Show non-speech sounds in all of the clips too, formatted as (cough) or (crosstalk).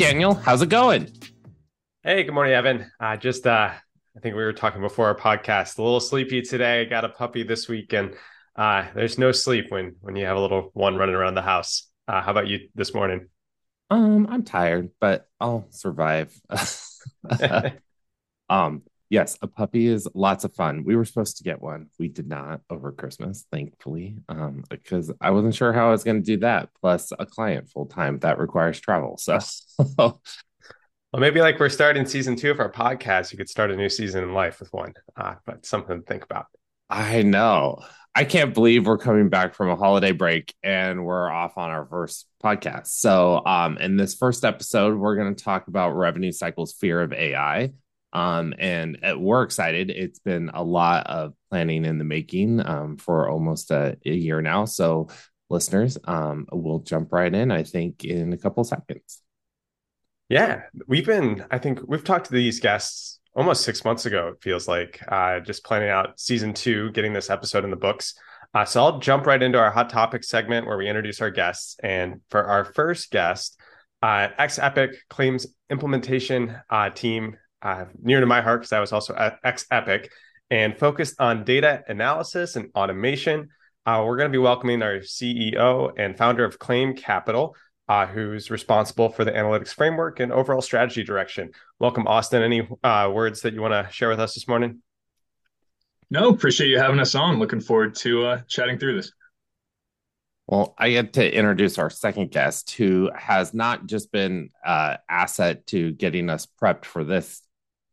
Daniel, how's it going? Hey, good morning, Evan. Uh, just, uh, I think we were talking before our podcast. A little sleepy today. I Got a puppy this week, and uh, there's no sleep when when you have a little one running around the house. Uh, how about you this morning? Um, I'm tired, but I'll survive. (laughs) (laughs) um, yes, a puppy is lots of fun. We were supposed to get one. We did not over Christmas, thankfully, um, because I wasn't sure how I was going to do that. Plus, a client full time that requires travel. So, well, maybe like we're starting season two of our podcast, you could start a new season in life with one. Uh, but something to think about. I know. I can't believe we're coming back from a holiday break and we're off on our first podcast. So, um, in this first episode, we're going to talk about revenue cycles fear of AI. Um, and we're excited. It's been a lot of planning in the making um, for almost a, a year now. So, listeners, um, we'll jump right in, I think, in a couple seconds. Yeah, we've been, I think we've talked to these guests almost six months ago, it feels like, uh, just planning out season two, getting this episode in the books. Uh, so I'll jump right into our hot topic segment where we introduce our guests. And for our first guest, uh, X Epic claims implementation uh, team uh, near to my heart because I was also at X Epic and focused on data analysis and automation. Uh, we're going to be welcoming our CEO and founder of Claim Capital, uh, who's responsible for the analytics framework and overall strategy direction. Welcome, Austin. Any uh, words that you want to share with us this morning? No, appreciate you having us on. Looking forward to uh, chatting through this. Well, I get to introduce our second guest, who has not just been uh, asset to getting us prepped for this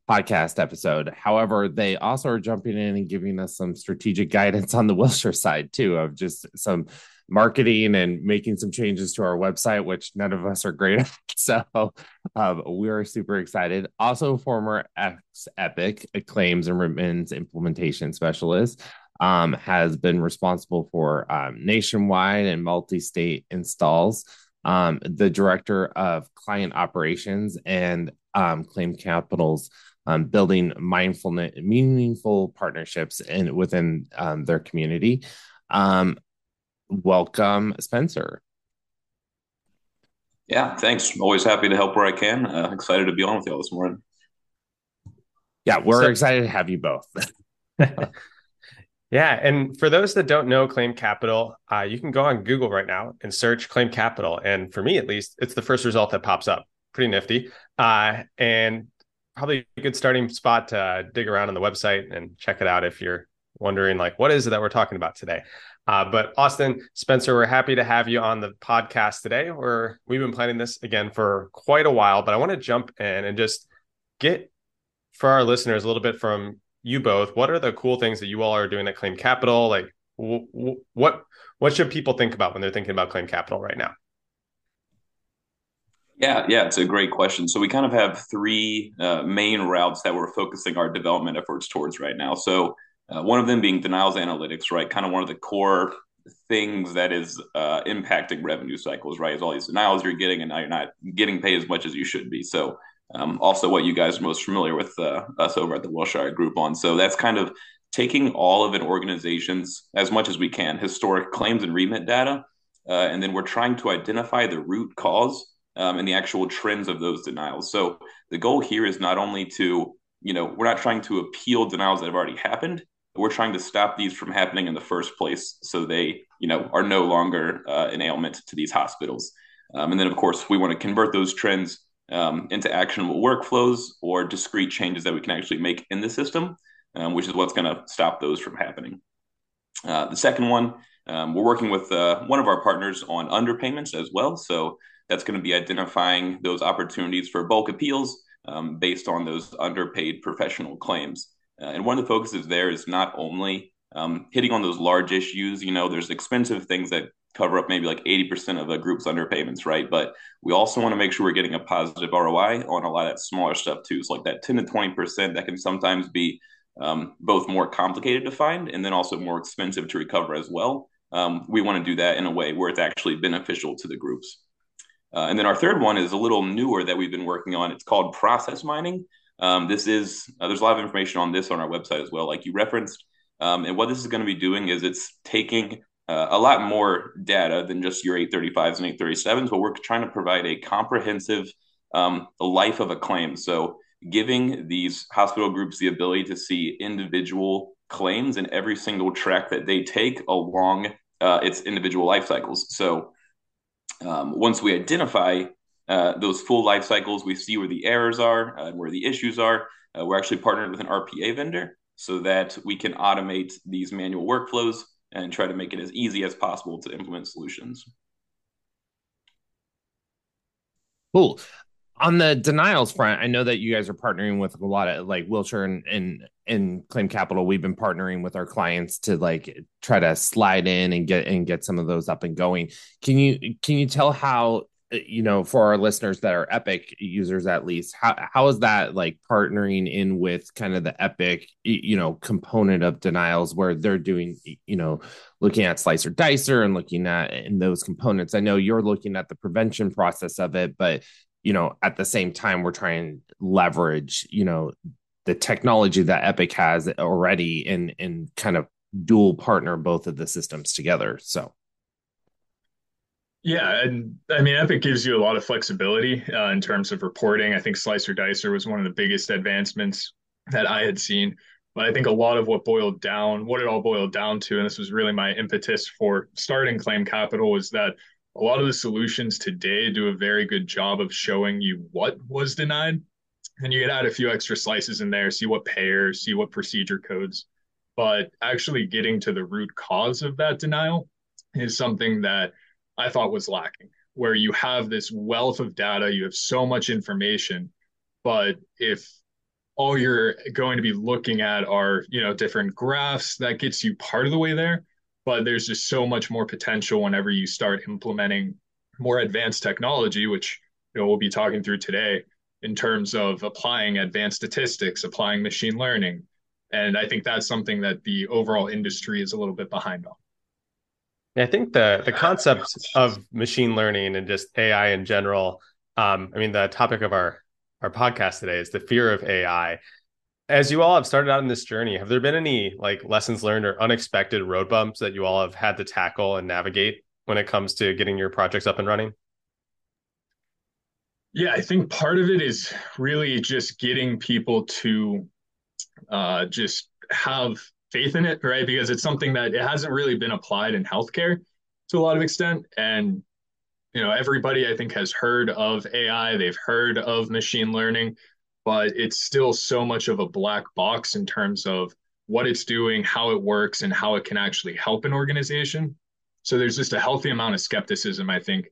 podcast episode. However, they also are jumping in and giving us some strategic guidance on the (laughs) Wilshire side too, of just some marketing and making some changes to our website, which none of us are great at. (laughs) So um, we're super excited. Also, former X Epic claims and remittance implementation specialist. Um, has been responsible for um, nationwide and multi-state installs. Um, the director of client operations and um, Claim Capital's um, building mindfulness, meaningful partnerships in within um, their community. Um, welcome, Spencer. Yeah, thanks. Always happy to help where I can. Uh, excited to be on with y'all this morning. Yeah, we're so, excited to have you both. (laughs) yeah, and for those that don't know Claim Capital, uh, you can go on Google right now and search Claim Capital, and for me at least, it's the first result that pops up. Pretty nifty. Uh, and probably a good starting spot to dig around on the website and check it out if you're wondering like what is it that we're talking about today? Uh, but austin spencer we're happy to have you on the podcast today. We're we've been planning this again for quite a while but i want to jump in and just get for our listeners a little bit from you both what are the cool things that you all are doing at claim capital? Like w- w- what what should people think about when they're thinking about claim capital right now yeah, yeah, it's a great question. So we kind of have three uh, main routes that we're focusing our development efforts towards right now. So uh, one of them being denials analytics, right? Kind of one of the core things that is uh, impacting revenue cycles, right? Is all these denials you're getting, and now you're not getting paid as much as you should be. So um, also what you guys are most familiar with uh, us over at the Wilshire Group on. So that's kind of taking all of an organization's as much as we can historic claims and remit data, uh, and then we're trying to identify the root cause um, and the actual trends of those denials. So the goal here is not only to, you know, we're not trying to appeal denials that have already happened. We're trying to stop these from happening in the first place, so they, you know, are no longer uh, an ailment to these hospitals. Um, and then, of course, we want to convert those trends um, into actionable workflows or discrete changes that we can actually make in the system, um, which is what's going to stop those from happening. Uh, the second one, um, we're working with uh, one of our partners on underpayments as well. So that's going to be identifying those opportunities for bulk appeals um, based on those underpaid professional claims. Uh, and one of the focuses there is not only um, hitting on those large issues, you know, there's expensive things that cover up maybe like 80% of a group's underpayments, right? But we also want to make sure we're getting a positive ROI on a lot of that smaller stuff too. So like that 10 to 20% that can sometimes be um, both more complicated to find and then also more expensive to recover as well. Um, we want to do that in a way where it's actually beneficial to the groups. Uh, and then our third one is a little newer that we've been working on. It's called process mining. Um, this is uh, there's a lot of information on this on our website as well, like you referenced. Um, and what this is going to be doing is it's taking uh, a lot more data than just your 835s and 837s, but we're trying to provide a comprehensive um, life of a claim. So giving these hospital groups the ability to see individual claims in every single track that they take along uh, its individual life cycles. So um, once we identify uh, those full life cycles, we see where the errors are and where the issues are. Uh, we're actually partnered with an RPA vendor so that we can automate these manual workflows and try to make it as easy as possible to implement solutions. Cool on the denials front, I know that you guys are partnering with a lot of like Wilshire and and, and Claim Capital. We've been partnering with our clients to like try to slide in and get and get some of those up and going. Can you can you tell how you know for our listeners that are Epic users at least how how is that like partnering in with kind of the Epic you know component of denials where they're doing you know looking at slicer dicer and looking at in those components. I know you're looking at the prevention process of it, but you know, at the same time, we're trying to leverage, you know, the technology that Epic has already and and kind of dual partner both of the systems together. So yeah, and I mean, Epic gives you a lot of flexibility uh, in terms of reporting. I think Slicer Dicer was one of the biggest advancements that I had seen. But I think a lot of what boiled down, what it all boiled down to, and this was really my impetus for starting Claim Capital, was that a lot of the solutions today do a very good job of showing you what was denied. And you can add a few extra slices in there, see what payer, see what procedure codes. But actually getting to the root cause of that denial is something that I thought was lacking, where you have this wealth of data, you have so much information, but if all you're going to be looking at are, you know, different graphs, that gets you part of the way there but there's just so much more potential whenever you start implementing more advanced technology, which you know we'll be talking through today in terms of applying advanced statistics, applying machine learning. And I think that's something that the overall industry is a little bit behind on. I think the the concept of machine learning and just AI in general. Um, I mean, the topic of our our podcast today is the fear of AI as you all have started out in this journey have there been any like lessons learned or unexpected road bumps that you all have had to tackle and navigate when it comes to getting your projects up and running yeah i think part of it is really just getting people to uh, just have faith in it right because it's something that it hasn't really been applied in healthcare to a lot of extent and you know everybody i think has heard of ai they've heard of machine learning but it's still so much of a black box in terms of what it's doing, how it works, and how it can actually help an organization. So there's just a healthy amount of skepticism, I think,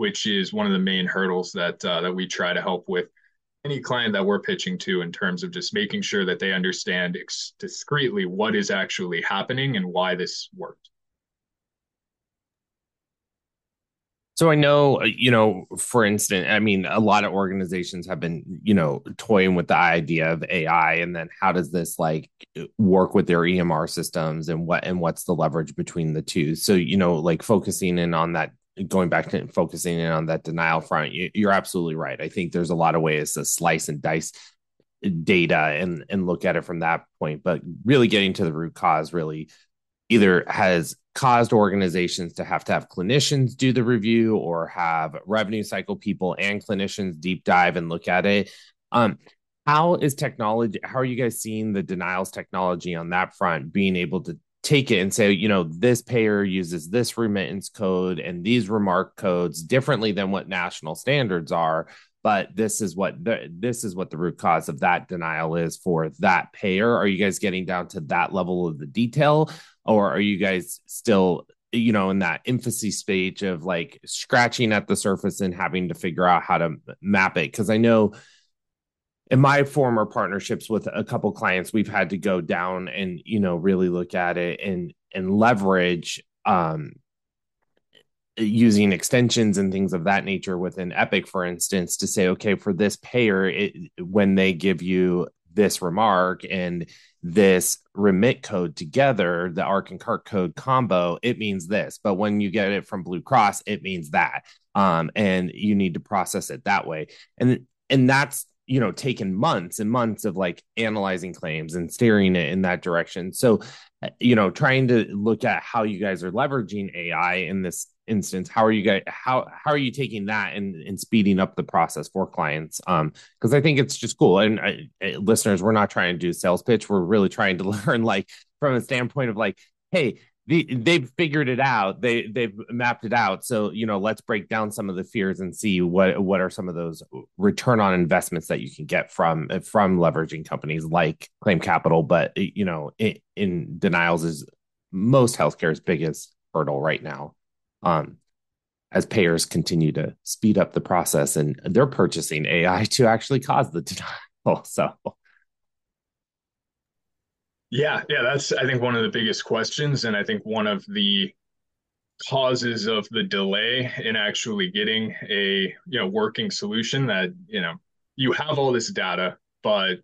which is one of the main hurdles that uh, that we try to help with any client that we're pitching to in terms of just making sure that they understand ex- discreetly what is actually happening and why this worked. So I know, uh, you know, for instance, I mean, a lot of organizations have been, you know, toying with the idea of AI, and then how does this like work with their EMR systems, and what and what's the leverage between the two? So you know, like focusing in on that, going back to focusing in on that denial front, you, you're absolutely right. I think there's a lot of ways to slice and dice data and and look at it from that point, but really getting to the root cause really either has caused organizations to have to have clinicians do the review or have revenue cycle people and clinicians deep dive and look at it. Um, how is technology? How are you guys seeing the denials technology on that front being able to take it and say, you know, this payer uses this remittance code and these remark codes differently than what national standards are? but this is what the, this is what the root cause of that denial is for that payer are you guys getting down to that level of the detail or are you guys still you know in that infancy stage of like scratching at the surface and having to figure out how to map it because i know in my former partnerships with a couple clients we've had to go down and you know really look at it and and leverage um using extensions and things of that nature within epic for instance to say okay for this payer it, when they give you this remark and this remit code together the RARC and CARC code combo it means this. But when you get it from blue cross it means that. Um, and you need to process it that way. And and that's you know taken months and months of like analyzing claims and steering it in that direction. So you know trying to look at how you guys are leveraging ai in this instance how are you guys how how are you taking that and, and speeding up the process for clients? Um because i think it's just cool. And I, listeners we're not trying to do sales pitch. We're really trying to (laughs) learn like from a standpoint of like hey the, they've figured it out. They they've mapped it out. So you know let's break down some of the fears and see what what are some of those return on investments that you can get from from leveraging companies like claim capital. But you know in, denials is most healthcare's biggest hurdle right now um, as payers continue to speed up the process and they're purchasing AI to actually cause the (laughs) denial. So, yeah, yeah, that's I think one of the biggest questions, and I think one of the causes of the delay in actually getting a you know working solution that you know you have all this data, but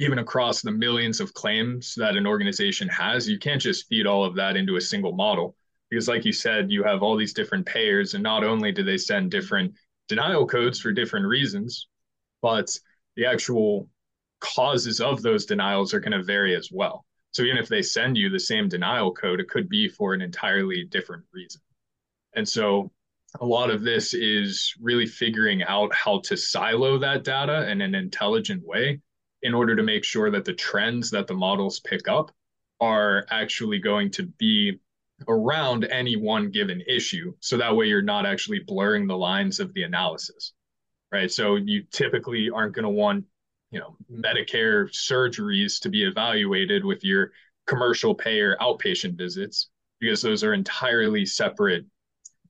even across the millions of claims that an organization has, you can't just feed all of that into a single model. Because like you said you have all these different payers and not only do they send different denial codes for different reasons but the actual causes of those denials are going to vary as well so even if they send you the same denial code it could be for an entirely different reason and so a lot of this is really figuring out how to silo that data in an intelligent way in order to make sure that the trends that the models pick up are actually going to be around any one given issue. So that way you're not actually blurring the lines of the analysis, right? So you typically aren't going to want, you know, Medicare surgeries to be evaluated with your commercial payer outpatient visits because those are entirely separate,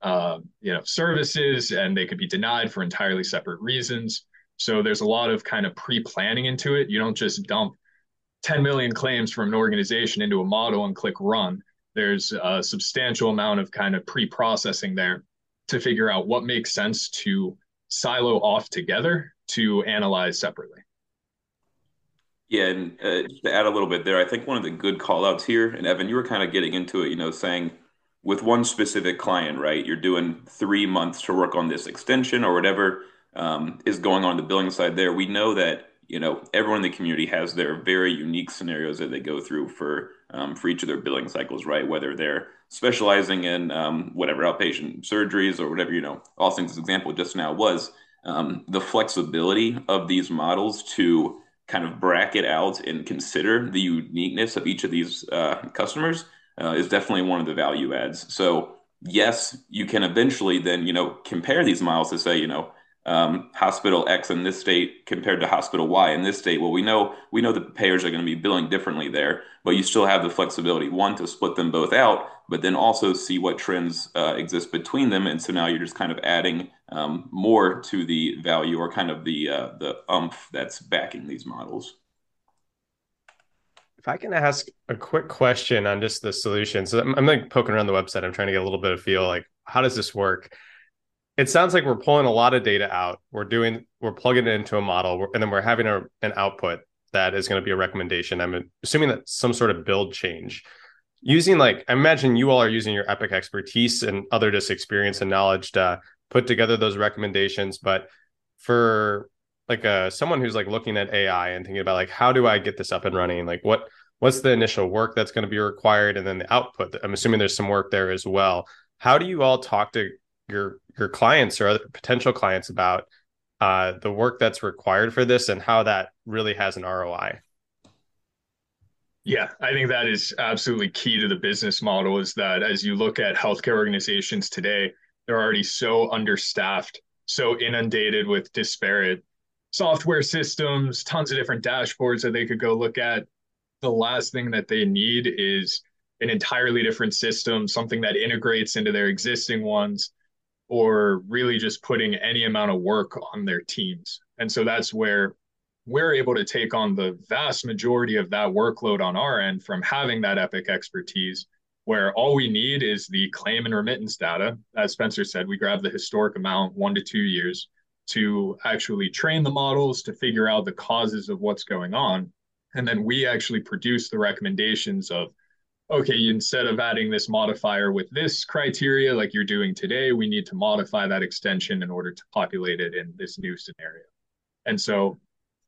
uh, you know, services and they could be denied for entirely separate reasons. So there's a lot of kind of pre-planning into it. You don't just dump 10 million claims from an organization into a model and click run there's a substantial amount of kind of pre-processing there to figure out what makes sense to silo off together to analyze separately. Yeah, and uh, to add a little bit there, I think one of the good call outs here, and Evan, you were kind of getting into it, you know, saying with one specific client, right, you're doing three months to work on this extension or whatever um, is going on the billing side there. We know that you know, everyone in the community has their very unique scenarios that they go through for um, for each of their billing cycles, right? Whether they're specializing in um, whatever outpatient surgeries or whatever, you know, Austin's example just now was um, the flexibility of these models to kind of bracket out and consider the uniqueness of each of these uh, customers uh, is definitely one of the value adds. So yes, you can eventually then, you know, compare these miles to say, you know, um, hospital X in this state compared to hospital Y in this state. Well, we know we know the payers are going to be billing differently there, but you still have the flexibility one to split them both out, but then also see what trends uh, exist between them. And so now you're just kind of adding um, more to the value or kind of the uh, the umph that's backing these models. If I can ask a quick question on just the solution, so I'm, I'm like poking around the website. I'm trying to get a little bit of feel like how does this work? it sounds like we're pulling a lot of data out. We're doing, we're plugging it into a model, and then we're having a, an output that is going to be a recommendation. I'm assuming that some sort of build change. Using like, I imagine you all are using your Epic expertise and other just experience and knowledge to put together those recommendations. But for like a uh, someone who's like looking at AI and thinking about like, how do I get this up and running? Like, what what's the initial work that's going to be required, and then the output. I'm assuming there's some work there as well. How do you all talk to your your clients or other potential clients about uh, the work that's required for this and how that really has an ROI. Yeah, I think that is absolutely key to the business model is that as you look at healthcare organizations today, they're already so understaffed, so inundated with disparate software systems, tons of different dashboards that they could go look at. The last thing that they need is an entirely different system, something that integrates into their existing ones or really just putting any amount of work on their teams. And so that's where we're able to take on the vast majority of that workload on our end from having that Epic expertise, where all we need is the claim and remittance data. As Spencer said, we grab the historic amount, one to two years, to actually train the models to figure out the causes of what's going on. And then we actually produce the recommendations of okay, instead of adding this modifier with this criteria like you're doing today, we need to modify that extension in order to populate it in this new scenario. And so,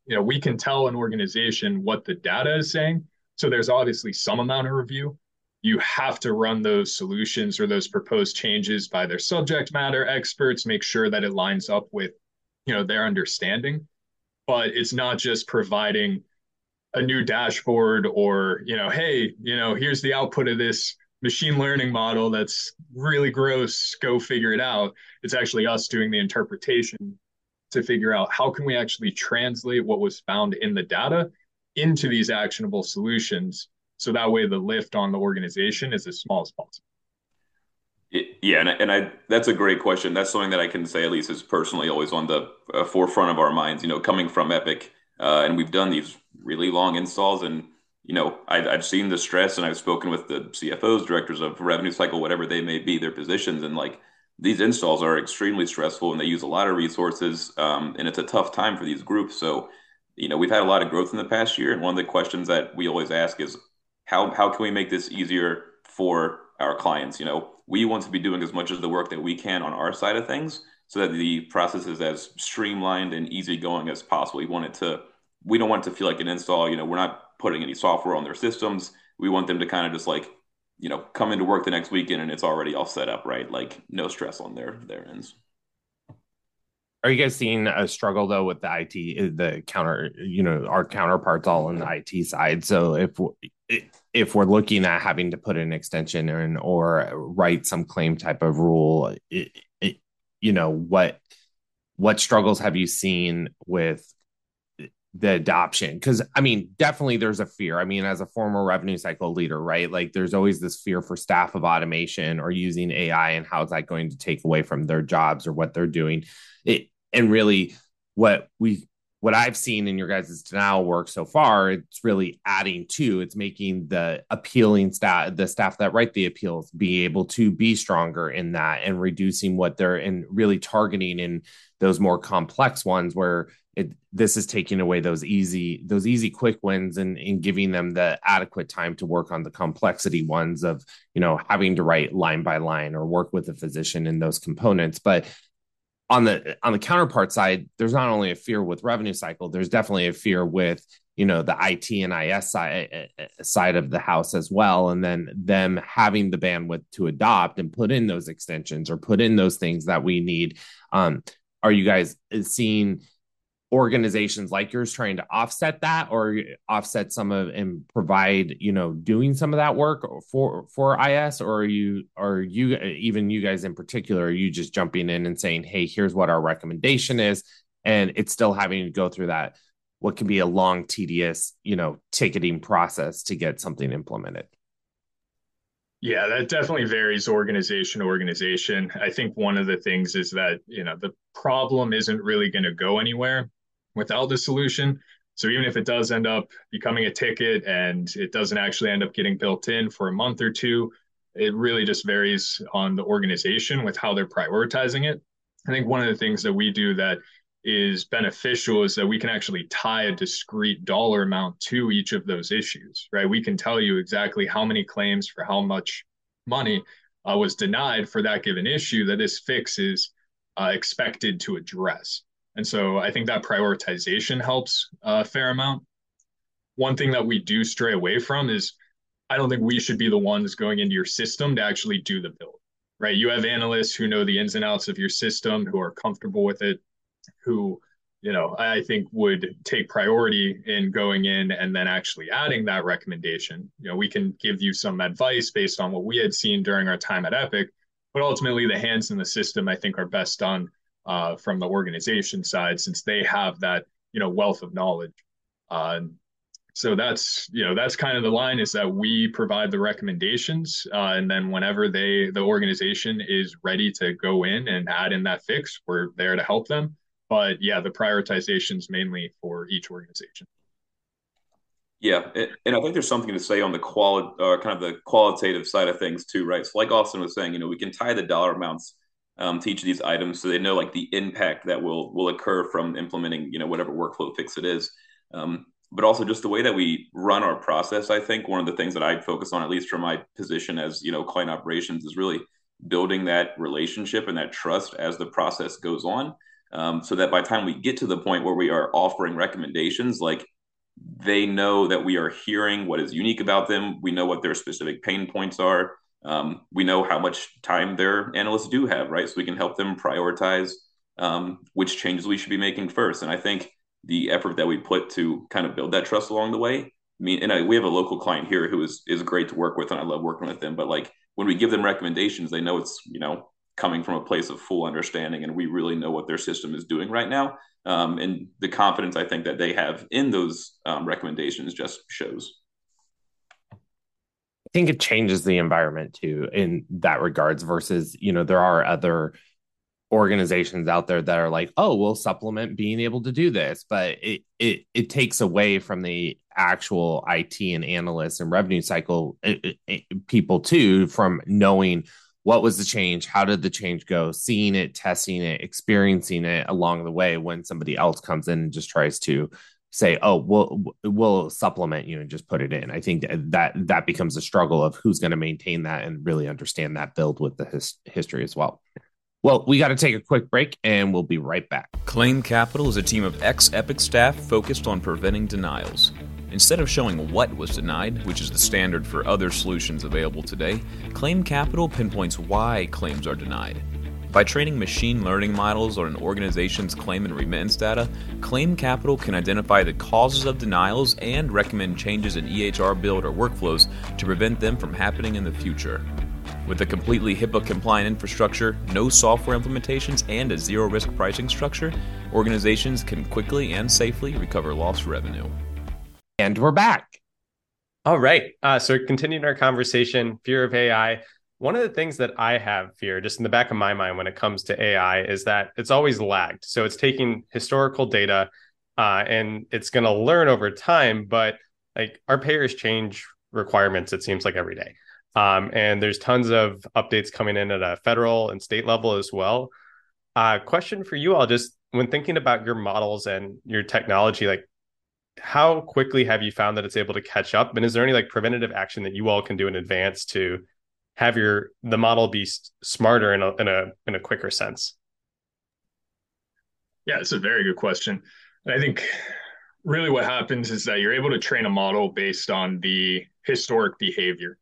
you know, we can tell an organization what the data is saying. So there's obviously some amount of review, you have to run those solutions or those proposed changes by their subject matter experts, make sure that it lines up with, you know, their understanding. But it's not just providing a new dashboard or, you know, hey, you know, here's the output of this machine learning model that's really gross, go figure it out. It's actually us doing the interpretation to figure out how can we actually translate what was found in the data into these actionable solutions so that way the lift on the organization is as small as possible. Yeah and, and i that's a great question. That's something that i can say at least is personally always on the uh, forefront of our minds you know coming from epic uh, and we've done these really long installs and you know I've, i've seen the stress and i've spoken with the cfos directors of revenue cycle whatever they may be their positions and like these installs are extremely stressful and they use a lot of resources um, and it's a tough time for these groups. So you know we've had a lot of growth in the past year and one of the questions that we always ask is how how can we make this easier for our clients? You know, we want to be doing as much of the work that we can on our side of things so that the process is as streamlined and easygoing as possible. We want it to we don't want it to feel like an install, you know, we're not putting any software on their systems. We want them to kind of just like, you know, come into work the next weekend and it's already all set up, right? Like no stress on their their ends. Are you guys seeing a struggle though with the IT, the counter, you know, our counterparts all on the IT side? So if if we're looking at having to put an extension in or write some claim type of rule, it, it, you know, what what struggles have you seen with the adoption? Because i mean definitely there's a fear. I mean as a former revenue cycle leader right like there's always this fear for staff of automation or using ai and how is that going to take away from their jobs or what they're doing. It, and really what we what I've seen in your guys' denial work so far, it's really adding to it's making the appealing staff, the staff that write the appeals, be able to be stronger in that and reducing what they're and really targeting in those more complex ones where it, this is taking away those easy those easy quick wins and, and giving them the adequate time to work on the complexity ones of you know having to write line by line or work with a physician in those components. But on the on the counterpart side there's not only a fear with revenue cycle there's definitely a fear with you know the IT and IS side, eh, eh, side of the house as well. And then them having the bandwidth to adopt and put in those extensions or put in those things that we need. Um, are you guys seeing organizations like yours trying to offset that or offset some of and provide you know doing some of that work for for is or are you are you even you guys in particular are you just jumping in and saying hey here's what our recommendation is and it's still having to go through that what can be a long tedious you know ticketing process to get something implemented? Yeah, that definitely varies organization to organization. I think one of the things is that, you know, the problem isn't really going to go anywhere without the solution. So even if it does end up becoming a ticket and it doesn't actually end up getting built in for a month or two, it really just varies on the organization with how they're prioritizing it. I think one of the things that we do that is beneficial is that we can actually tie a discrete dollar amount to each of those issues, right? We can tell you exactly how many claims for how much money uh, was denied for that given issue that this fix is uh, expected to address. And so I think that prioritization helps a fair amount. One thing that we do stray away from is I don't think we should be the ones going into your system to actually do the build, right? You have analysts who know the ins and outs of your system, who are comfortable with it, who, you know, I think would take priority in going in and then actually adding that recommendation. You know, we can give you some advice based on what we had seen during our time at Epic, but ultimately the hands in the system, I think, are best done uh, from the organization side since they have that you know wealth of knowledge. Uh, so that's you know that's kind of the line is that we provide the recommendations uh, and then whenever they the organization is ready to go in and add in that fix we're there to help them. But yeah the prioritization is mainly for each organization. Yeah and i think there's something to say on the quality uh, kind of the qualitative side of things too right? So like austin was saying you know we can tie the dollar amounts um, to each of these items so they know like the impact that will will occur from implementing you know whatever workflow fix it is um, but also just the way that we run our process i think one of the things that i focus on at least from my position as you know client operations is really building that relationship and that trust as the process goes on um, so that by the time we get to the point where we are offering recommendations like they know that we are hearing what is unique about them. We know what their specific pain points are. Um, we know how much time their analysts do have, right? So we can help them prioritize um, which changes we should be making first. And I think the effort that we put to kind of build that trust along the way. I mean, and I, we have a local client here who is is great to work with, and I love working with them. But like when we give them recommendations, they know it's you know coming from a place of full understanding, and we really know what their system is doing right now. Um, and the confidence I think that they have in those um, recommendations just shows. Think it changes the environment too in that regards versus, you know, there are other organizations out there that are like, oh, we'll supplement being able to do this, but it it it takes away from the actual IT and analysts and revenue cycle it, it, it, people too from knowing what was the change, how did the change go, seeing it, testing it, experiencing it along the way when somebody else comes in and just tries to say, "Oh, we'll we'll supplement you and just put it in." I think that that becomes a struggle of who's going to maintain that and really understand that build with the his, history as well. Well, we got to take a quick break and we'll be right back. Claim Capital is a team of ex Epic staff focused on preventing denials. Instead of showing what was denied, which is the standard for other solutions available today, Claim Capital pinpoints why claims are denied. By training machine learning models on an organization's claim and remittance data, Claim Capital can identify the causes of denials and recommend changes in EHR build or workflows to prevent them from happening in the future. With a completely HIPAA compliant infrastructure, no software implementations, and a zero risk pricing structure, organizations can quickly and safely recover lost revenue. And we're back. All right. Uh, so, continuing our conversation, fear of AI. One of the things that I have fear, just in the back of my mind when it comes to AI, is that it's always lagged. So, it's taking historical data uh, and it's going to learn over time, but like our payers change requirements, it seems like every day. Um, and there's tons of updates coming in at a federal and state level as well. Uh, question for you all just when thinking about your models and your technology, like how quickly have you found that it's able to catch up? And is there any like preventative action that you all can do in advance to have your the model be smarter in a in a in a quicker sense? Yeah, it's a very good question. I think really what happens is that you're able to train a model based on the historic behavior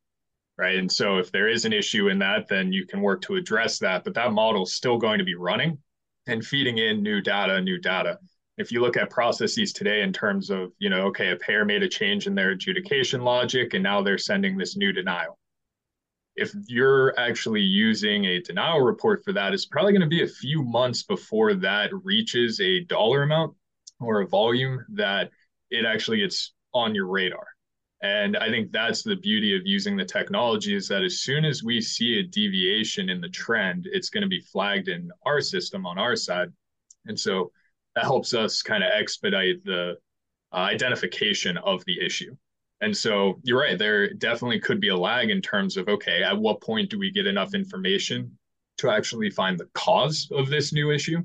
right? And so if there is an issue in that, then you can work to address that. But that model is still going to be running and feeding in new data, new data. If you look at processes today in terms of, you know, okay, a payer made a change in their adjudication logic and now they're sending this new denial. If you're actually using a denial report for that, it's probably going to be a few months before that reaches a dollar amount or a volume that it actually gets on your radar and I think that's the beauty of using the technology is that as soon as we see a deviation in the trend, it's going to be flagged in our system on our side. And so that helps us kind of expedite the uh, identification of the issue. And so you're right, there definitely could be a lag in terms of okay, at what point do we get enough information to actually find the cause of this new issue?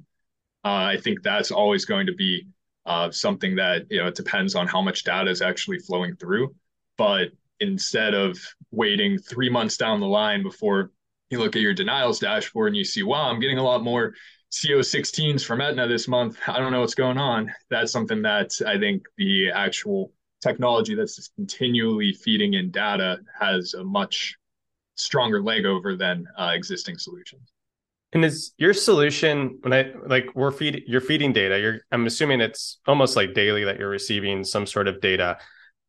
Uh, I think that's always going to be uh, something that you know it depends on how much data is actually flowing through. But instead of waiting three months down the line before you look at your denials dashboard and you see, wow, I'm getting a lot more CO16s from Aetna this month. I don't know what's going on. That's something that I think the actual technology that's just continually feeding in data has a much stronger leg over than uh, existing solutions. And is your solution when I like we're feed you're feeding data? You're I'm assuming it's almost like daily that you're receiving some sort of data.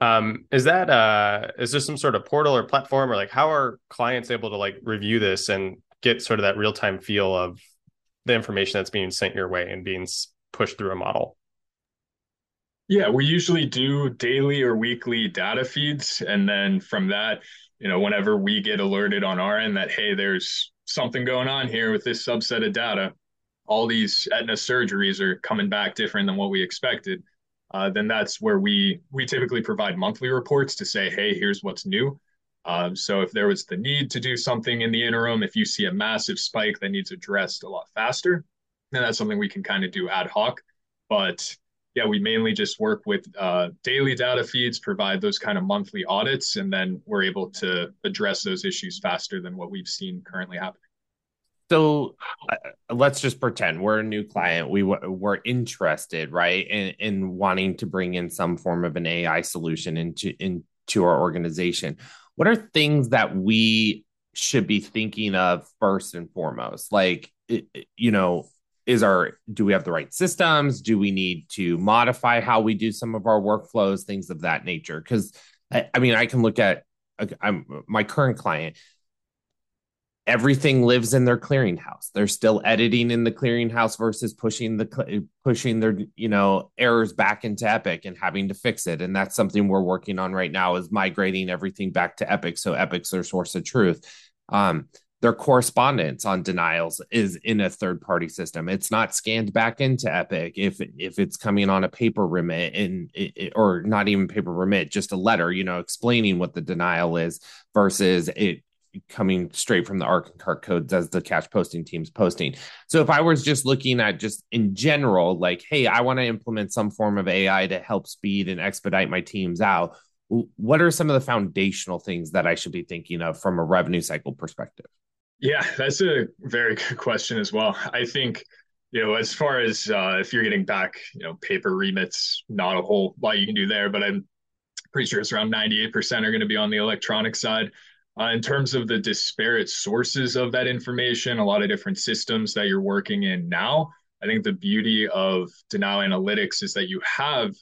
Um, is that uh is there some sort of portal or platform or like how are clients able to like review this and get sort of that real-time feel of the information that's being sent your way and being pushed through a model? Yeah, we usually do daily or weekly data feeds. And then from that, you know, whenever we get alerted on our end that, hey, there's something going on here with this subset of data, all these Aetna surgeries are coming back different than what we expected uh, then that's where we we typically provide monthly reports to say, hey, here's what's new. Um, so if there was the need to do something in the interim, if you see a massive spike that needs addressed a lot faster, then that's something we can kind of do ad hoc. But yeah, we mainly just work with uh, daily data feeds, provide those kind of monthly audits, and then we're able to address those issues faster than what we've seen currently happening. So uh, let's just pretend we're a new client. We we're interested, right, in, in wanting to bring in some form of an AI solution into into our organization. What are things that we should be thinking of first and foremost? Like, you know, is our do we have the right systems? Do we need to modify how we do some of our workflows, things of that nature? Because I, I mean, I can look at I'm my current client everything lives in their clearinghouse. They're still editing in the clearinghouse versus pushing the pushing their you know errors back into Epic and having to fix it. And that's something we're working on right now is migrating everything back to Epic so Epic's their source of truth. Um, their correspondence on denials is in a third party system. It's not scanned back into Epic if if it's coming on a paper remit and or not even paper remit, just a letter, you know, explaining what the denial is versus it coming straight from the RARC and CARC codes as the cash posting team's posting. So if I was just looking at just in general, like, hey, I want to implement some form of AI to help speed and expedite my teams out, what are some of the foundational things that I should be thinking of from a revenue cycle perspective? Yeah, that's a very good question as well. I think, you know, as far as uh, if you're getting back, you know, paper remits, not a whole lot you can do there, but I'm pretty sure it's around 98% are going to be on the electronic side. Uh, in terms of the disparate sources of that information, a lot of different systems that you're working in now, I think the beauty of denial analytics is that you have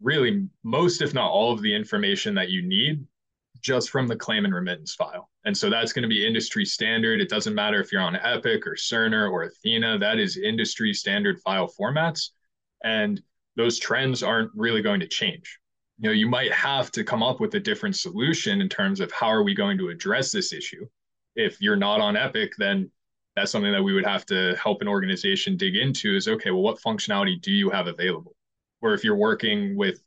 really most, if not all, of the information that you need just from the claim and remittance file. And so that's going to be industry standard. It doesn't matter if you're on Epic or Cerner or Athena, that is industry standard file formats. And those trends aren't really going to change you know you might have to come up with a different solution in terms of how are we going to address this issue if you're not on epic then that's something that we would have to help an organization dig into is okay well what functionality do you have available or if you're working with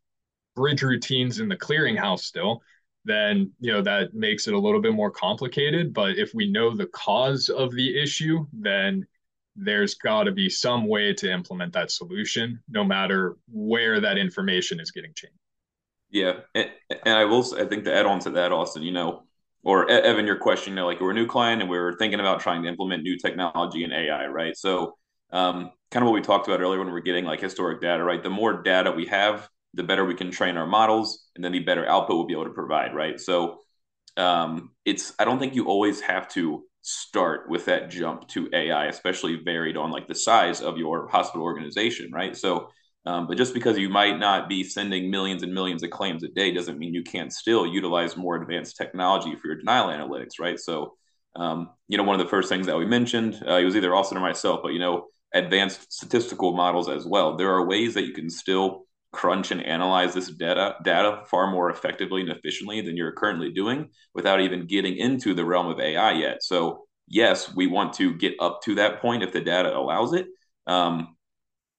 bridge routines in the clearinghouse still then you know that makes it a little bit more complicated but if we know the cause of the issue then there's got to be some way to implement that solution no matter where that information is getting changed yeah, and, and I will. I think to add on to that, Austin, you know, or Evan, your question, you know, like we're a new client and we're thinking about trying to implement new technology and AI, right? So, um, kind of what we talked about earlier when we're getting like historic data, right? The more data we have, the better we can train our models, and then the better output we'll be able to provide, right? So, um, it's I don't think you always have to start with that jump to AI, especially varied on like the size of your hospital organization, right? So um, but just because you might not be sending millions and millions of claims a day doesn't mean you can't still utilize more advanced technology for your denial analytics, right? So, um, you know, one of the first things that we mentioned, uh, it was either Austin or myself, but you know, advanced statistical models as well. There are ways that you can still crunch and analyze this data data far more effectively and efficiently than you're currently doing without even getting into the realm of AI yet. So, yes, we want to get up to that point if the data allows it. Um,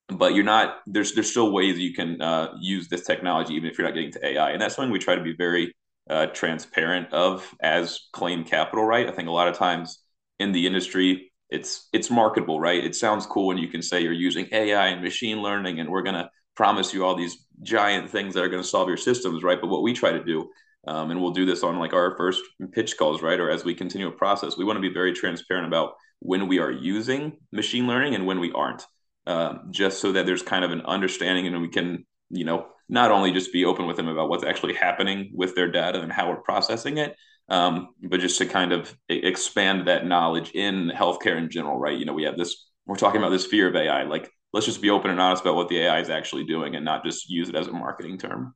but you're not there's there's still ways you can uh, use this technology even if you're not getting to AI, and that's something we try to be very uh, transparent of as claim capital, right? I think a lot of times in the industry, it's it's marketable, right? It sounds cool when you can say you're using AI and machine learning, and we're gonna promise you all these giant things that are going to solve your systems, right? But what we try to do, um, and we'll do this on like our first pitch calls, right, or as we continue a process, we want to be very transparent about when we are using machine learning and when we aren't. Um, just so that there's kind of an understanding and we can, you know, not only just be open with them about what's actually happening with their data and how we're processing it, um, but just to kind of expand that knowledge in healthcare in general, right? You know, we have this, we're talking about this fear of AI. Like, let's just be open and honest about what the AI is actually doing and not just use it as a marketing term.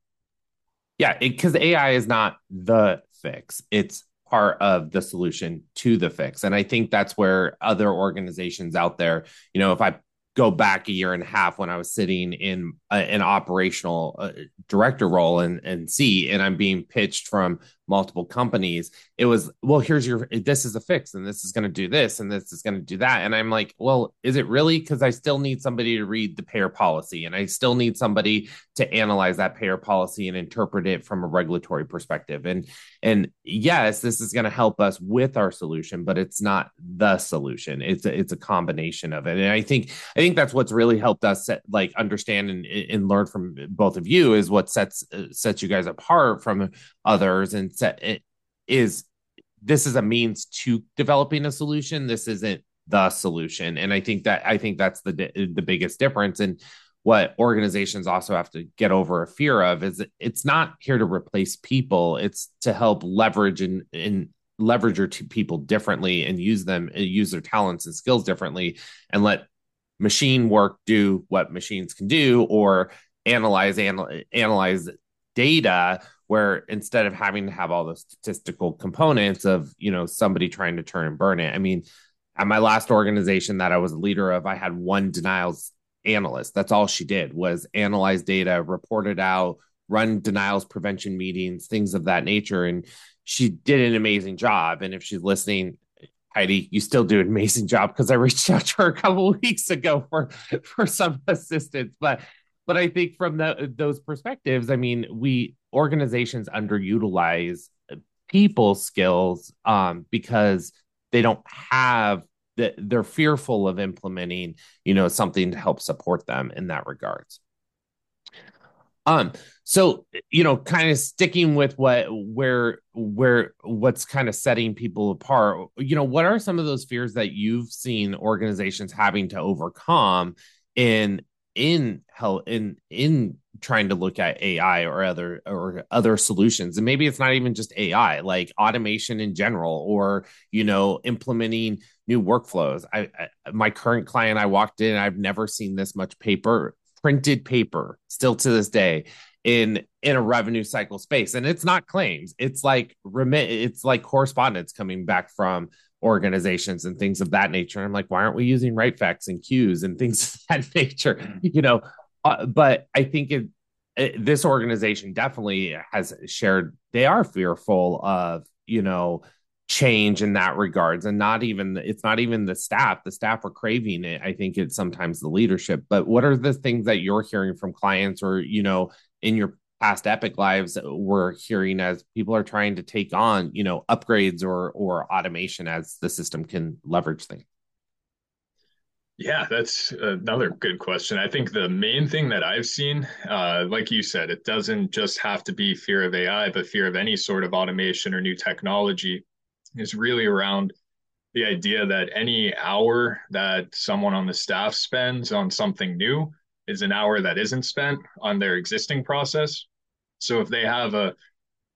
Yeah, because AI is not the fix. It's part of the solution to the fix. And I think that's where other organizations out there, you know, if I go back a year and a half when I was sitting in a, an operational uh, director role and and see and I'm being pitched from multiple companies it was well here's your this is a fix and this is going to do this and this is going to do that. And i'm like well is it really? Because i still need somebody to read the payer policy and i still need somebody to analyze that payer policy and interpret it from a regulatory perspective. And and yes this is going to help us with our solution but it's not the solution. It's a, it's a combination of it. And i think i think that's what's really helped us set, like understand and, and learn from both of you is what sets uh, sets you guys apart from others. And set it is this is a means to developing a solution. This isn't the solution. And I think that I think that's the the biggest difference. And what organizations also have to get over a fear of is it's not here to replace people it's to help leverage and, and leverage your people differently and use them use their talents and skills differently and let machine work do what machines can do or analyze anal- analyze data where instead of having to have all the statistical components of you know somebody trying to turn and burn it i mean at my last organization that i was a leader of i had one denials analyst. That's all she did was analyze data, report it out, run denials prevention meetings, things of that nature. And she did an amazing job. And if she's listening, Heidi, you still do an amazing job because I reached out to her a couple (laughs) weeks ago for for some assistance. But but I think from the, those perspectives, I mean, we organizations underutilize people skills um, because they don't have that they're fearful of implementing, you know, something to help support them in that regards. Um, so you know, kind of sticking with what where where what's kind of setting people apart, you know, what are some of those fears that you've seen organizations having to overcome in in hell in in trying to look at AI or other or other solutions. And maybe it's not even just AI like automation in general or you know implementing new workflows. I, I my current client I walked in I've never seen this much paper printed paper still to this day in in a revenue cycle space. And it's not claims. It's like remit it's like correspondence coming back from organizations and things of that nature. And I'm like, why aren't we using RightFax and queues and things of (laughs) that nature? You know, uh, but I think it, it, this organization definitely has shared they are fearful of you know change in that regards and not even it's not even the staff the staff are craving it i think it's sometimes the leadership but what are the things that you're hearing from clients or you know in your past Epic lives we're hearing as people are trying to take on you know upgrades or or automation as the system can leverage things. Yeah that's another good question. I think the main thing that i've seen uh, like you said it doesn't just have to be fear of ai but fear of any sort of automation or new technology is really around the idea that any hour that someone on the staff spends on something new is an hour that isn't spent on their existing process so if they have a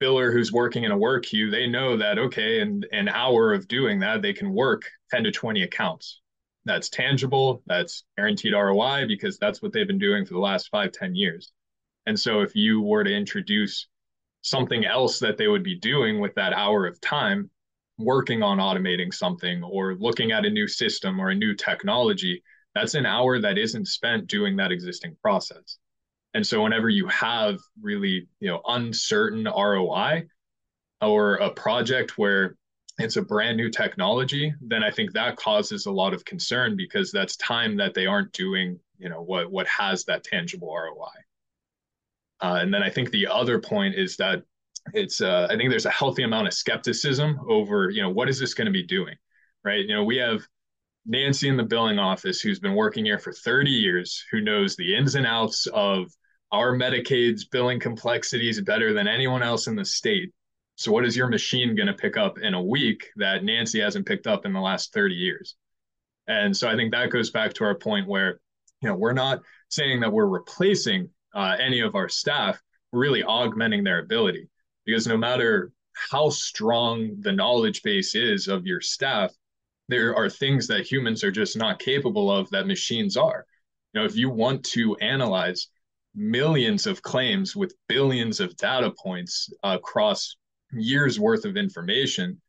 biller who's working in a work queue, they know that, okay, in an hour of doing that, they can work 10 to 20 accounts. That's tangible, that's guaranteed ROI because that's what they've been doing for the last five, 10 years. And so if you were to introduce something else that they would be doing with that hour of time, working on automating something or looking at a new system or a new technology, that's an hour that isn't spent doing that existing process. And so whenever you have really, you know, uncertain ROI or a project where it's a brand new technology, then I think that causes a lot of concern because that's time that they aren't doing, you know, what what has that tangible ROI. Uh, and then I think the other point is that it's uh, I think there's a healthy amount of skepticism over, you know, what is this going to be doing, right? You know, we have Nancy in the billing office who's been working here for 30 years, who knows the ins and outs of our Medicaid's billing complexities better than anyone else in the state. So, what is your machine going to pick up in a week that Nancy hasn't picked up in the last 30 years? And so, I think that goes back to our point where, you know, we're not saying that we're replacing uh, any of our staff, we're really augmenting their ability because no matter how strong the knowledge base is of your staff, there are things that humans are just not capable of that machines are. You know, if you want to analyze millions of claims with billions of data points across years worth of information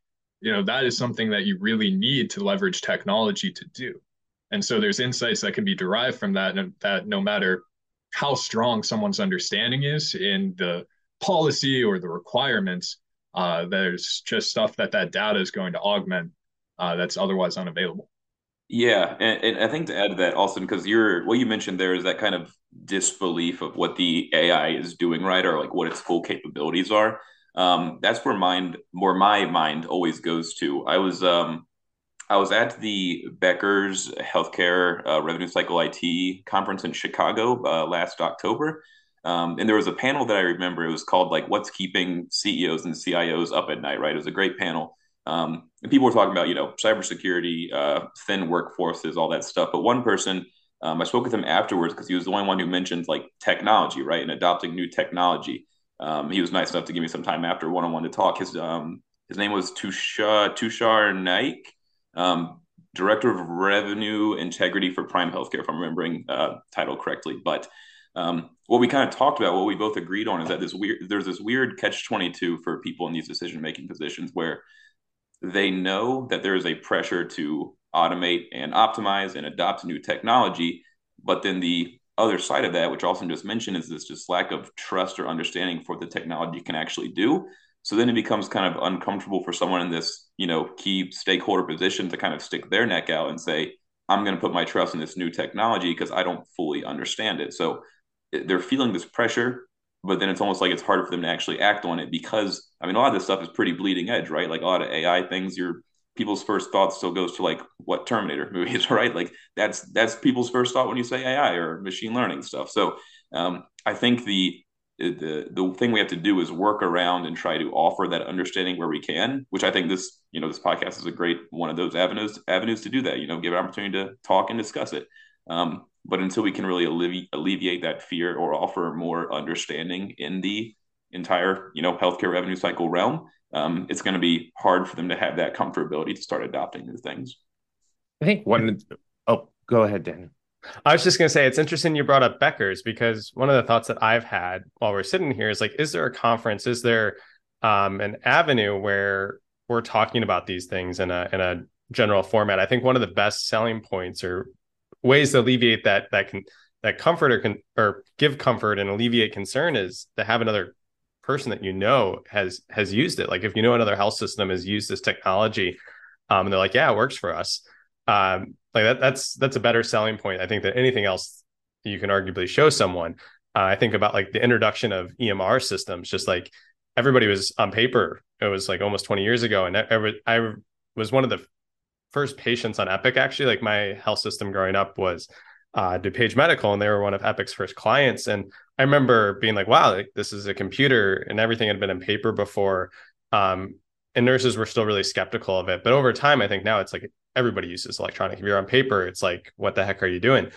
you know that is something that you really need to leverage technology to do. And so there's insights that can be derived from that that no matter how strong someone's understanding is in the policy or the requirements uh, there's just stuff that that data is going to augment uh, that's otherwise unavailable yeah, and, and, I think to add to that, Austin, because you're what you mentioned there is that kind of disbelief of what the AI is doing, right, or like what its full capabilities are. Um, that's where mind, where my mind always goes to. I was, um, I was at the Becker's Healthcare uh, Revenue Cycle IT conference in Chicago uh, last October, um, and there was a panel that I remember. It was called like "What's Keeping CEOs and CIOs Up at Night." Right, it was a great panel Um, and people were talking about, you know, cybersecurity, uh, thin workforces, all that stuff. But one person, um, I spoke with him afterwards because he was the only one who mentioned like technology, right, and adopting new technology. Um, he was nice enough to give me some time after one on one to talk. His um, his name was Tushar Tushar Naik, um, Director of Revenue Integrity for Prime Healthcare, if I'm remembering uh, title correctly. But um, what we kind of talked about, what we both agreed on, is that this weird there's this weird catch twenty two for people in these decision making positions where they know that there is a pressure to automate and optimize and adopt new technology, but then the other side of that, which Austin just mentioned, is this just lack of trust or understanding for the technology can actually do. So then it becomes kind of uncomfortable for someone in this, you know, key stakeholder position to kind of stick their neck out and say, I'm going to put my trust in this new technology because I don't fully understand it. So eh, they're feeling this pressure, but then it's almost like it's harder for them to actually act on it because I mean a lot of this stuff is pretty bleeding edge, right? Like a lot of AI things, your people's first thought still goes to like what Terminator (laughs) movies, right? Like that's that's people's first thought when you say AI or machine learning stuff. So um, I think the the the thing we have to do is work around and try to offer that understanding where we can, which I think this you know this podcast is a great one of those avenues avenues to do that. You know, give an opportunity to talk and discuss it. Um, but until we can really alleviate, alleviate that fear or offer more understanding in the entire you know healthcare revenue cycle realm, um, it's going to be hard for them to have that comfortability to start adopting new things. I think one. Oh, go ahead, Dan. I was just going to say it's interesting you brought up Becker's because one of the thoughts that I've had while we're sitting here is like, is there a conference? Is there um, an avenue where we're talking about these things in a in a general format? I think one of the best selling points or ways to alleviate that that can that comfort or can or give comfort and alleviate concern is to have another person that you know has has used it. Like if you know another health system has used this technology, um, and they're like, yeah, it works for us. Um, like that, that's that's a better selling point, I think, than anything else you can arguably show someone. Uh, I think about like the introduction of EMR systems, just like everybody was on paper. It was like almost 20 years ago, and I, I was one of the first patients on Epic. Actually, like my health system growing up was uh, DuPage Medical, and they were one of Epic's first clients. And I remember being like, "Wow, like, this is a computer," and everything had been in paper before. Um, and nurses were still really skeptical of it. But over time, I think now it's like everybody uses electronic. If you're on paper, it's like, what the heck are you doing?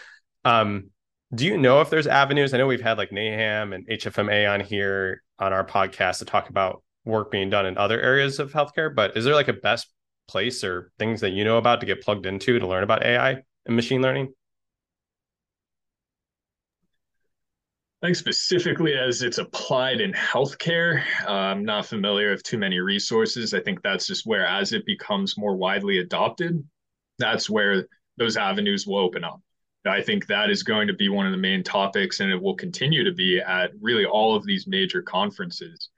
Um, do you know if there's avenues? I know we've had like NAHAM and HFMA on here on our podcast to talk about work being done in other areas of healthcare, but is there like a best place or things that you know about to get plugged into to learn about AI and machine learning? I think specifically as it's applied in healthcare, uh, I'm not familiar with too many resources. I think that's just where, as it becomes more widely adopted, that's where those avenues will open up. I think that is going to be one of the main topics, and it will continue to be at really all of these major conferences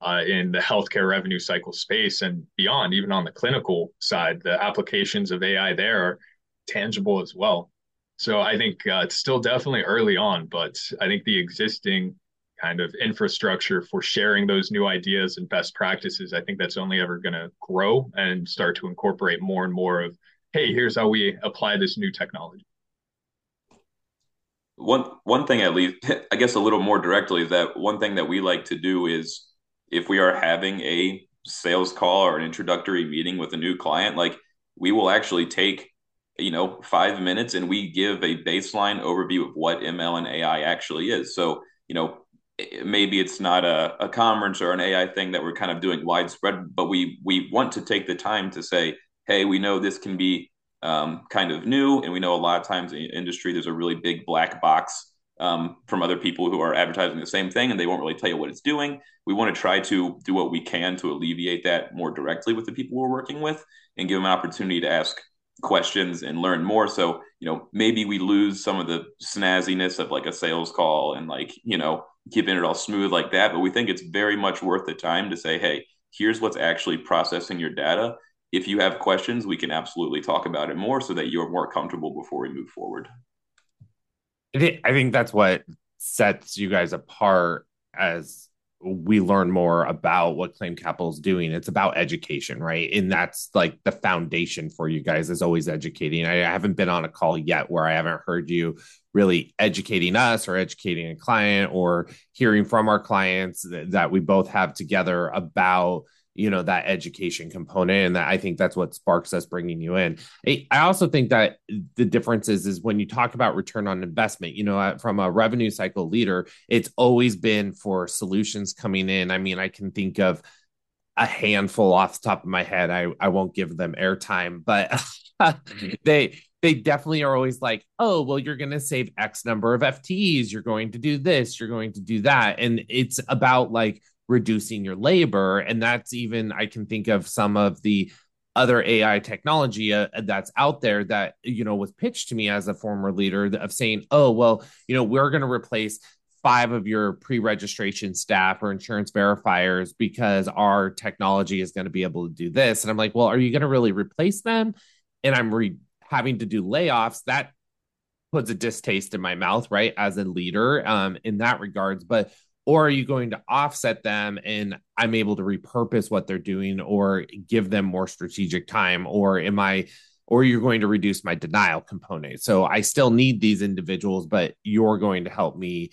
uh, in the healthcare revenue cycle space and beyond, even on the clinical side. The applications of AI there are tangible as well. So I think uh, it's still definitely early on, but I think the existing kind of infrastructure for sharing those new ideas and best practices, I think that's only ever going to grow and start to incorporate more and more of, hey, here's how we apply this new technology. One one thing at least, (laughs) I guess a little more directly, is that one thing that we like to do is if we are having a sales call or an introductory meeting with a new client, like we will actually take you know five minutes and we give a baseline overview of what ml and ai actually is. So you know maybe it's not a, a conference or an ai thing that we're kind of doing widespread but we we want to take the time to say hey we know this can be um, kind of new and we know a lot of times in industry there's a really big black box um, from other people who are advertising the same thing and they won't really tell you what it's doing. We want to try to do what we can to alleviate that more directly with the people we're working with and give them an opportunity to ask questions and learn more. So, you know, maybe we lose some of the snazziness of like a sales call and like, you know, keeping it all smooth like that. But we think it's very much worth the time to say, hey, here's what's actually processing your data. If you have questions, we can absolutely talk about it more so that you're more comfortable before we move forward. I think, that's what sets you guys apart as we learn more about what claim capital is doing. It's about education right? And that's like the foundation for you guys is always educating. I haven't been on a call yet where i haven't heard you really educating us or educating a client or hearing from our clients that, we both have together about you know that education component and that i think that's what sparks us bringing you in i also think that the difference is is when you talk about return on investment you know uh, from a revenue cycle leader it's always been for solutions coming in i mean i can think of a handful off the top of my head i i won't give them airtime but mm-hmm. (laughs) they they definitely are always like, oh, well, you're going to save X number of FTEs. You're going to do this. You're going to do that. And it's about like reducing your labor. And that's even, I can think of some of the other AI technology uh, that's out there that, you know, was pitched to me as a former leader of saying, oh, well, you know, we're going to replace five of your pre-registration staff or insurance verifiers because our technology is going to be able to do this. And i'm like well are you going to really replace them? And i'm re- having to do layoffs. That puts a distaste in my mouth right as a leader um in that regards. But or are you going to offset them and i'm able to repurpose what they're doing or give them more strategic time or am i or you're going to reduce my denial component? So i still need these individuals but you're going to help me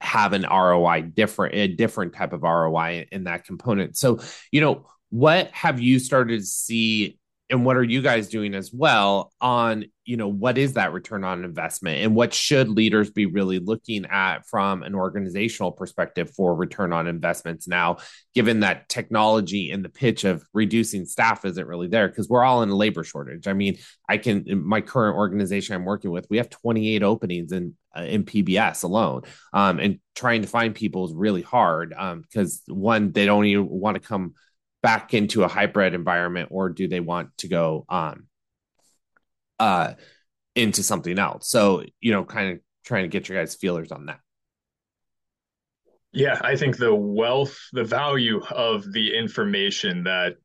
have an roi different a different type of roi in that component. So you know what have you started to see and what are you guys doing as well on you know what is that return on investment and what should leaders be really looking at from an organizational perspective for return on investments now given that technology and the pitch of reducing staff isn't really there? Because we're all in a labor shortage. I mean i can my current organization i'm working with we have 28 openings in uh, in pbs alone um, and trying to find people is really hard because um, one they don't even want to come back into a hybrid environment or do they want to go um uh into something else? So you know kind of trying to get your guys feelers on that. Yeah i think the wealth the value of the information that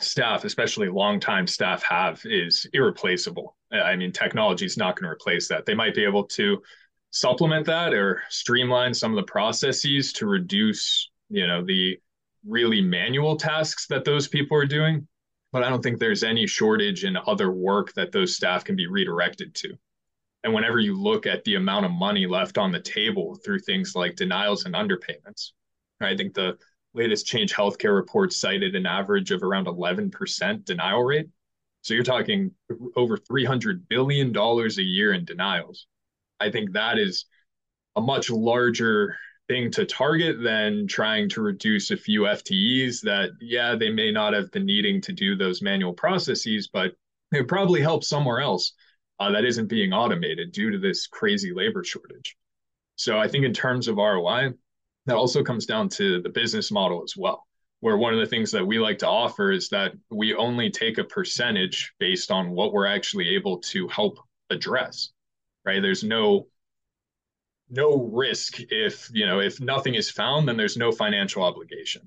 staff especially longtime staff have is irreplaceable. I mean technology is not going to replace that. They might be able to supplement that or streamline some of the processes to reduce you know the really manual tasks that those people are doing, but I don't think there's any shortage in other work that those staff can be redirected to. And whenever you look at the amount of money left on the table through things like denials and underpayments, I think the latest Change Healthcare report cited an average of around 11% denial rate. So you're talking over $300 billion a year in denials. I think that is a much larger thing to target than trying to reduce a few FTEs that, yeah, they may not have been needing to do those manual processes, but it probably helps somewhere else uh, that isn't being automated due to this crazy labor shortage. So I think in terms of ROI, that also comes down to the business model as well, where one of the things that we like to offer is that we only take a percentage based on what we're actually able to help address, right? There's no no risk if you know if nothing is found then there's no financial obligation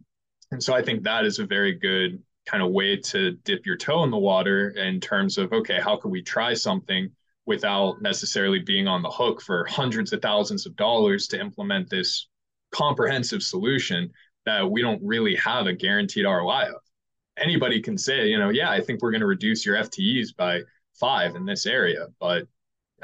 and so i think that is a very good kind of way to dip your toe in the water in terms of okay how can we try something without necessarily being on the hook for hundreds of thousands of dollars to implement this comprehensive solution that we don't really have a guaranteed ROI of. Anybody can say, you know, yeah, I think we're going to reduce your FTEs by five in this area, but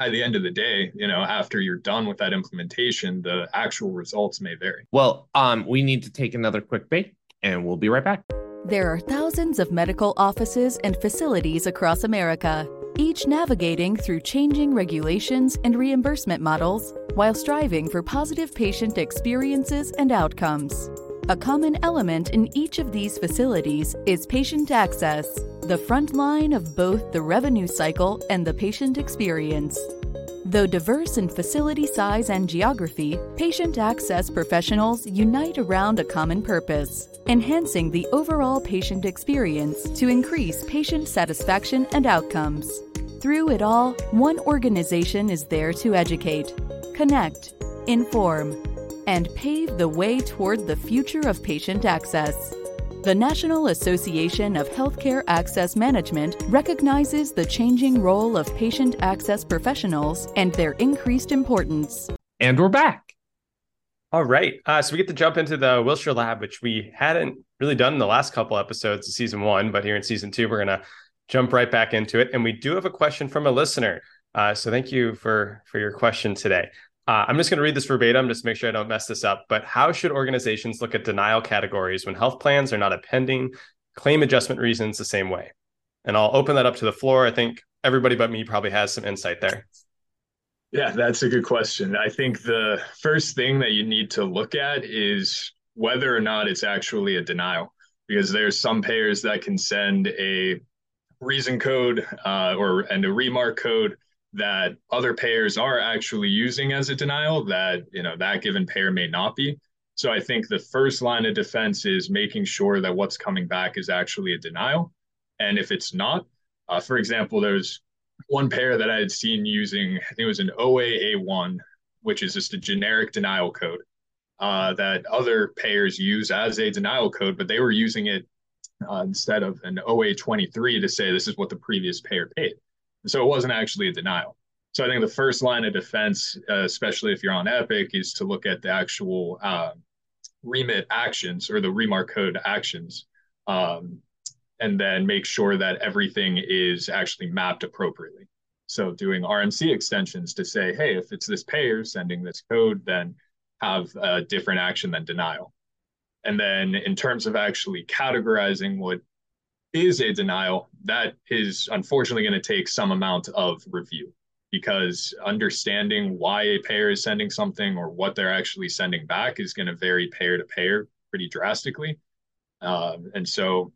at the end of the day, you know, after you're done with that implementation, the actual results may vary. Well, um, we need to take another quick break and we'll be right back. There are thousands of medical offices and facilities across America, each navigating through changing regulations and reimbursement models while striving for positive patient experiences and outcomes. A common element in each of these facilities is patient access, the front line of both the revenue cycle and the patient experience. Though diverse in facility size and geography, patient access professionals unite around a common purpose enhancing the overall patient experience to increase patient satisfaction and outcomes. Through it all, one organization is there to educate, connect, inform, and pave the way toward the future of patient access. The National Association of Healthcare Access Management recognizes the changing role of patient access professionals and their increased importance. And we're back. All right. Uh, so we get to jump into the Wilshire Lab, which we hadn't really done in the last couple episodes of season one, but here in season two, we're going to jump right back into it. And we do have a question from a listener. Uh, so thank you for for your question today. Uh, I'm just going to read this verbatim just to make sure I don't mess this up. But how should organizations look at denial categories when health plans are not appending claim adjustment reasons the same way? And I'll open that up to the floor. I think everybody but me probably has some insight there. Yeah, that's a good question. I think the first thing that you need to look at is whether or not it's actually a denial, because there's some payers that can send a reason code uh, or and a remark code that other payers are actually using as a denial that you know that given payer may not be. So I think the first line of defense is making sure that what's coming back is actually a denial, and if it's not, uh, for example, there's one pair that I had seen using, I think it was an OAA1, which is just a generic denial code uh, that other payers use as a denial code, but they were using it uh, instead of an OA23 to say this is what the previous payer paid. So it wasn't actually a denial. So I think the first line of defense, uh, especially if you're on Epic, is to look at the actual uh, remit actions or the remark code actions um, and then make sure that everything is actually mapped appropriately. So doing RMC extensions to say, hey, if it's this payer sending this code, then have a different action than denial. And then in terms of actually categorizing what is a denial, that is unfortunately going to take some amount of review because understanding why a payer is sending something or what they're actually sending back is going to vary payer to payer pretty drastically. Um, and so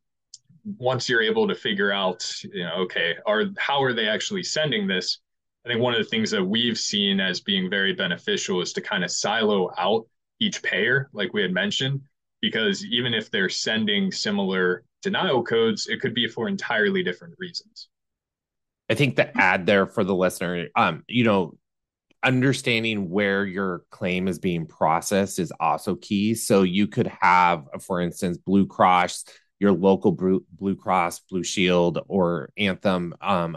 once you're able to figure out, you know, okay, are how are they actually sending this? I think one of the things that we've seen as being very beneficial is to kind of silo out each payer, like we had mentioned, because even if they're sending similar denial codes, it could be for entirely different reasons. I think the ad there for the listener, um, you know, understanding where your claim is being processed is also key. So you could have, for instance, Blue Cross your local Blue, Blue Cross, Blue Shield, or Anthem um,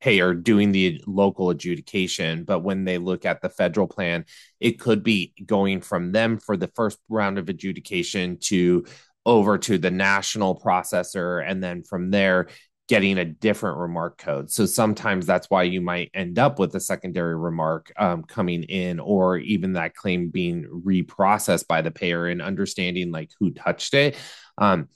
payer doing the local adjudication. But when they look at the federal plan, it could be going from them for the first round of adjudication to over to the national processor. And then from there, getting a different remark code. So sometimes that's why you might end up with a secondary remark um, coming in, or even that claim being reprocessed by the payer and understanding like who touched it. Um,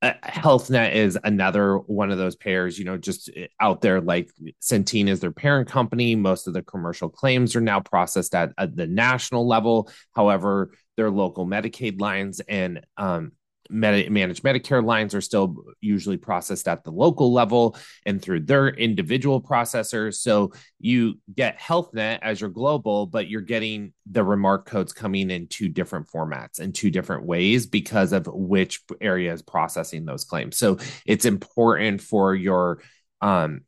uh, HealthNet is another one of those payers, you know, just uh, out there. Like Centene is their parent company. Most of the commercial claims are now processed at, at the national level. However, their local Medicaid lines and um, Medi- managed Medicare lines are still usually processed at the local level and through their individual processors. So you get HealthNet as your global, but you're getting the remark codes coming in two different formats in two different ways because of which area is processing those claims. So it's important for your um,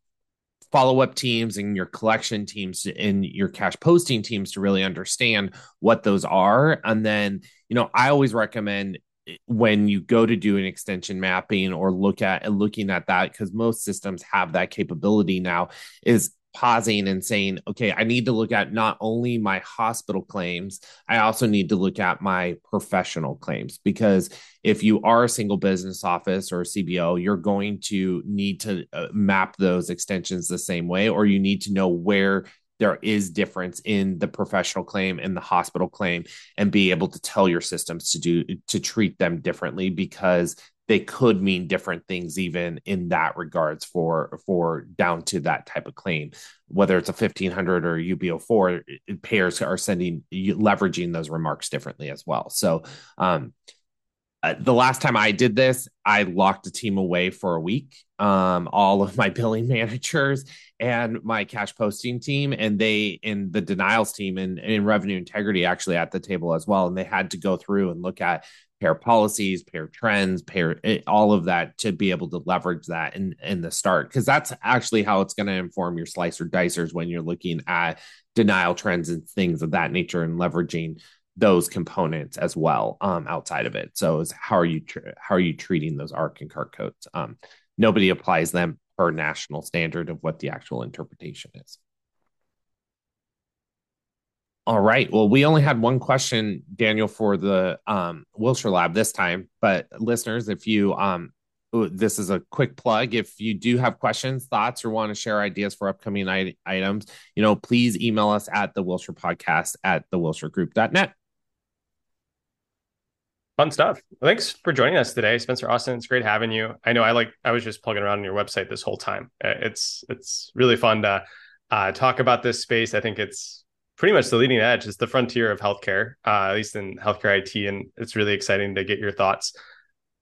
follow up teams and your collection teams and your cash posting teams to really understand what those are. And then, you know, I always recommend when you go to do an extension mapping or look at looking at that because most systems have that capability now is pausing and saying okay i need to look at not only my hospital claims i also need to look at my professional claims. Because if you are a single business office or a cbo you're going to need to uh, map those extensions the same way or you need to know where there is difference in the professional claim and the hospital claim and be able to tell your systems to do to treat them differently because they could mean different things even in that regards for for down to that type of claim. Whether it's a 1500 or UB-04 payers are sending leveraging those remarks differently as well. So um uh, the last time I did this, I locked a team away for a week. Um, all of my (laughs) billing managers and my cash posting team, and they in the denials team and in revenue integrity actually at the table as well. And they had to go through and look at pair policies, pair trends, pair eh, all of that to be able to leverage that in in the start because that's actually how it's going to inform your slicer dicers when you're looking at denial trends and things of that nature and leveraging those components as well um, outside of it. So is how are you tr- how are you treating those RARC and CARC codes? Um, nobody applies them per national standard of what the actual interpretation is. All right. Well, we only had one question, Daniel, for the um, Wilshire Lab this time. But listeners, if you um, this is a quick plug. If you do have questions, thoughts, or want to share ideas for upcoming I- items, you know, please email us at the Wilshire Podcast at the Wilshire Group.net. Fun stuff. Thanks for joining us today, Spencer Austin. It's great having you. I know I like I was just plugging around on your website this whole time. Uh, it's it's really fun to uh, talk about this space. I think it's pretty much the leading edge. It's the frontier of healthcare, uh, at least in healthcare IT, and it's really exciting to get your thoughts.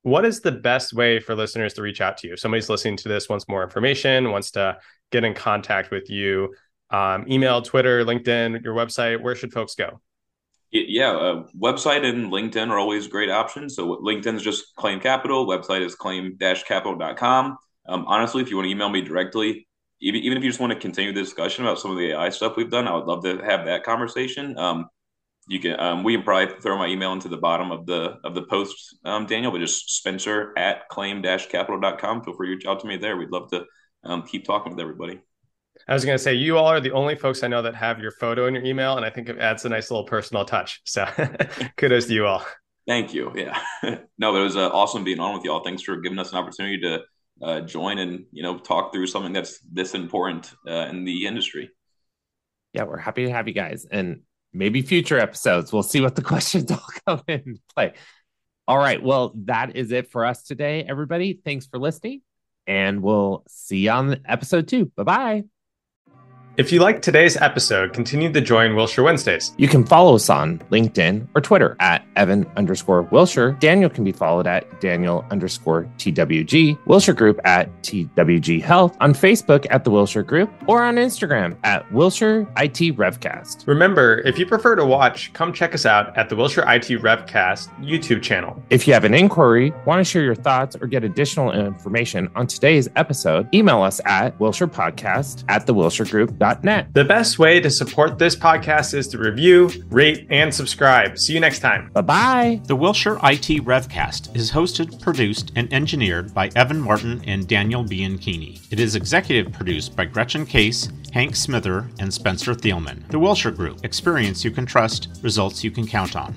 What is the best way for listeners to reach out to you? If somebody's listening to this, wants more information, wants to get in contact with you. Um, email, Twitter, LinkedIn, your website. Where should folks go? Yeah, uh, website and LinkedIn are always great options. So LinkedIn is just Claim Capital. Website is claim-capital.com. Um, honestly, if you want to email me directly, even, even if you just want to continue the discussion about some of the AI stuff we've done, I would love to have that conversation. Um, you can um, we can probably throw my email into the bottom of the of the post, um, Daniel, but just Spencer at claim-capital.com. Feel free to reach out to me there. We'd love to um, keep talking with everybody. I was going to say, you all are the only folks I know that have your photo in your email, and I think it adds a nice little personal touch. So, (laughs) kudos to you all. Thank you. Yeah, (laughs) no, it was uh, awesome being on with y'all. Thanks for giving us an opportunity to uh, join and you know talk through something that's this important uh, in the industry. Yeah, we're happy to have you guys, and maybe future episodes. We'll see what the (laughs) questions all come in play. All right. Well, that is it for us today, everybody. Thanks for listening, and we'll see you on episode two. Bye bye. If you liked today's episode, continue to join Wilshire Wednesdays. You can follow us on LinkedIn or Twitter at Evan underscore Wilshire. Daniel can be followed at Daniel underscore TWG, Wilshire Group at TWG Health, on Facebook at the Wilshire Group, or on Instagram at Wilshire IT Revcast. Remember, if you prefer to watch, come check us out at the Wilshire IT Revcast YouTube channel. If you have an inquiry, want to share your thoughts, or get additional information on today's episode, email us at Wilshire Podcast at the Wilshire Group the best way to support this podcast is to review, rate, and subscribe. See you next time. Bye bye. The Wilshire IT Revcast is hosted, produced, and engineered by Evan Martin and Daniel Bianchini. It is executive produced by Gretchen Case, Hank Smither, and Spencer Thielman. The Wilshire Group. Experience you can trust, results you can count on.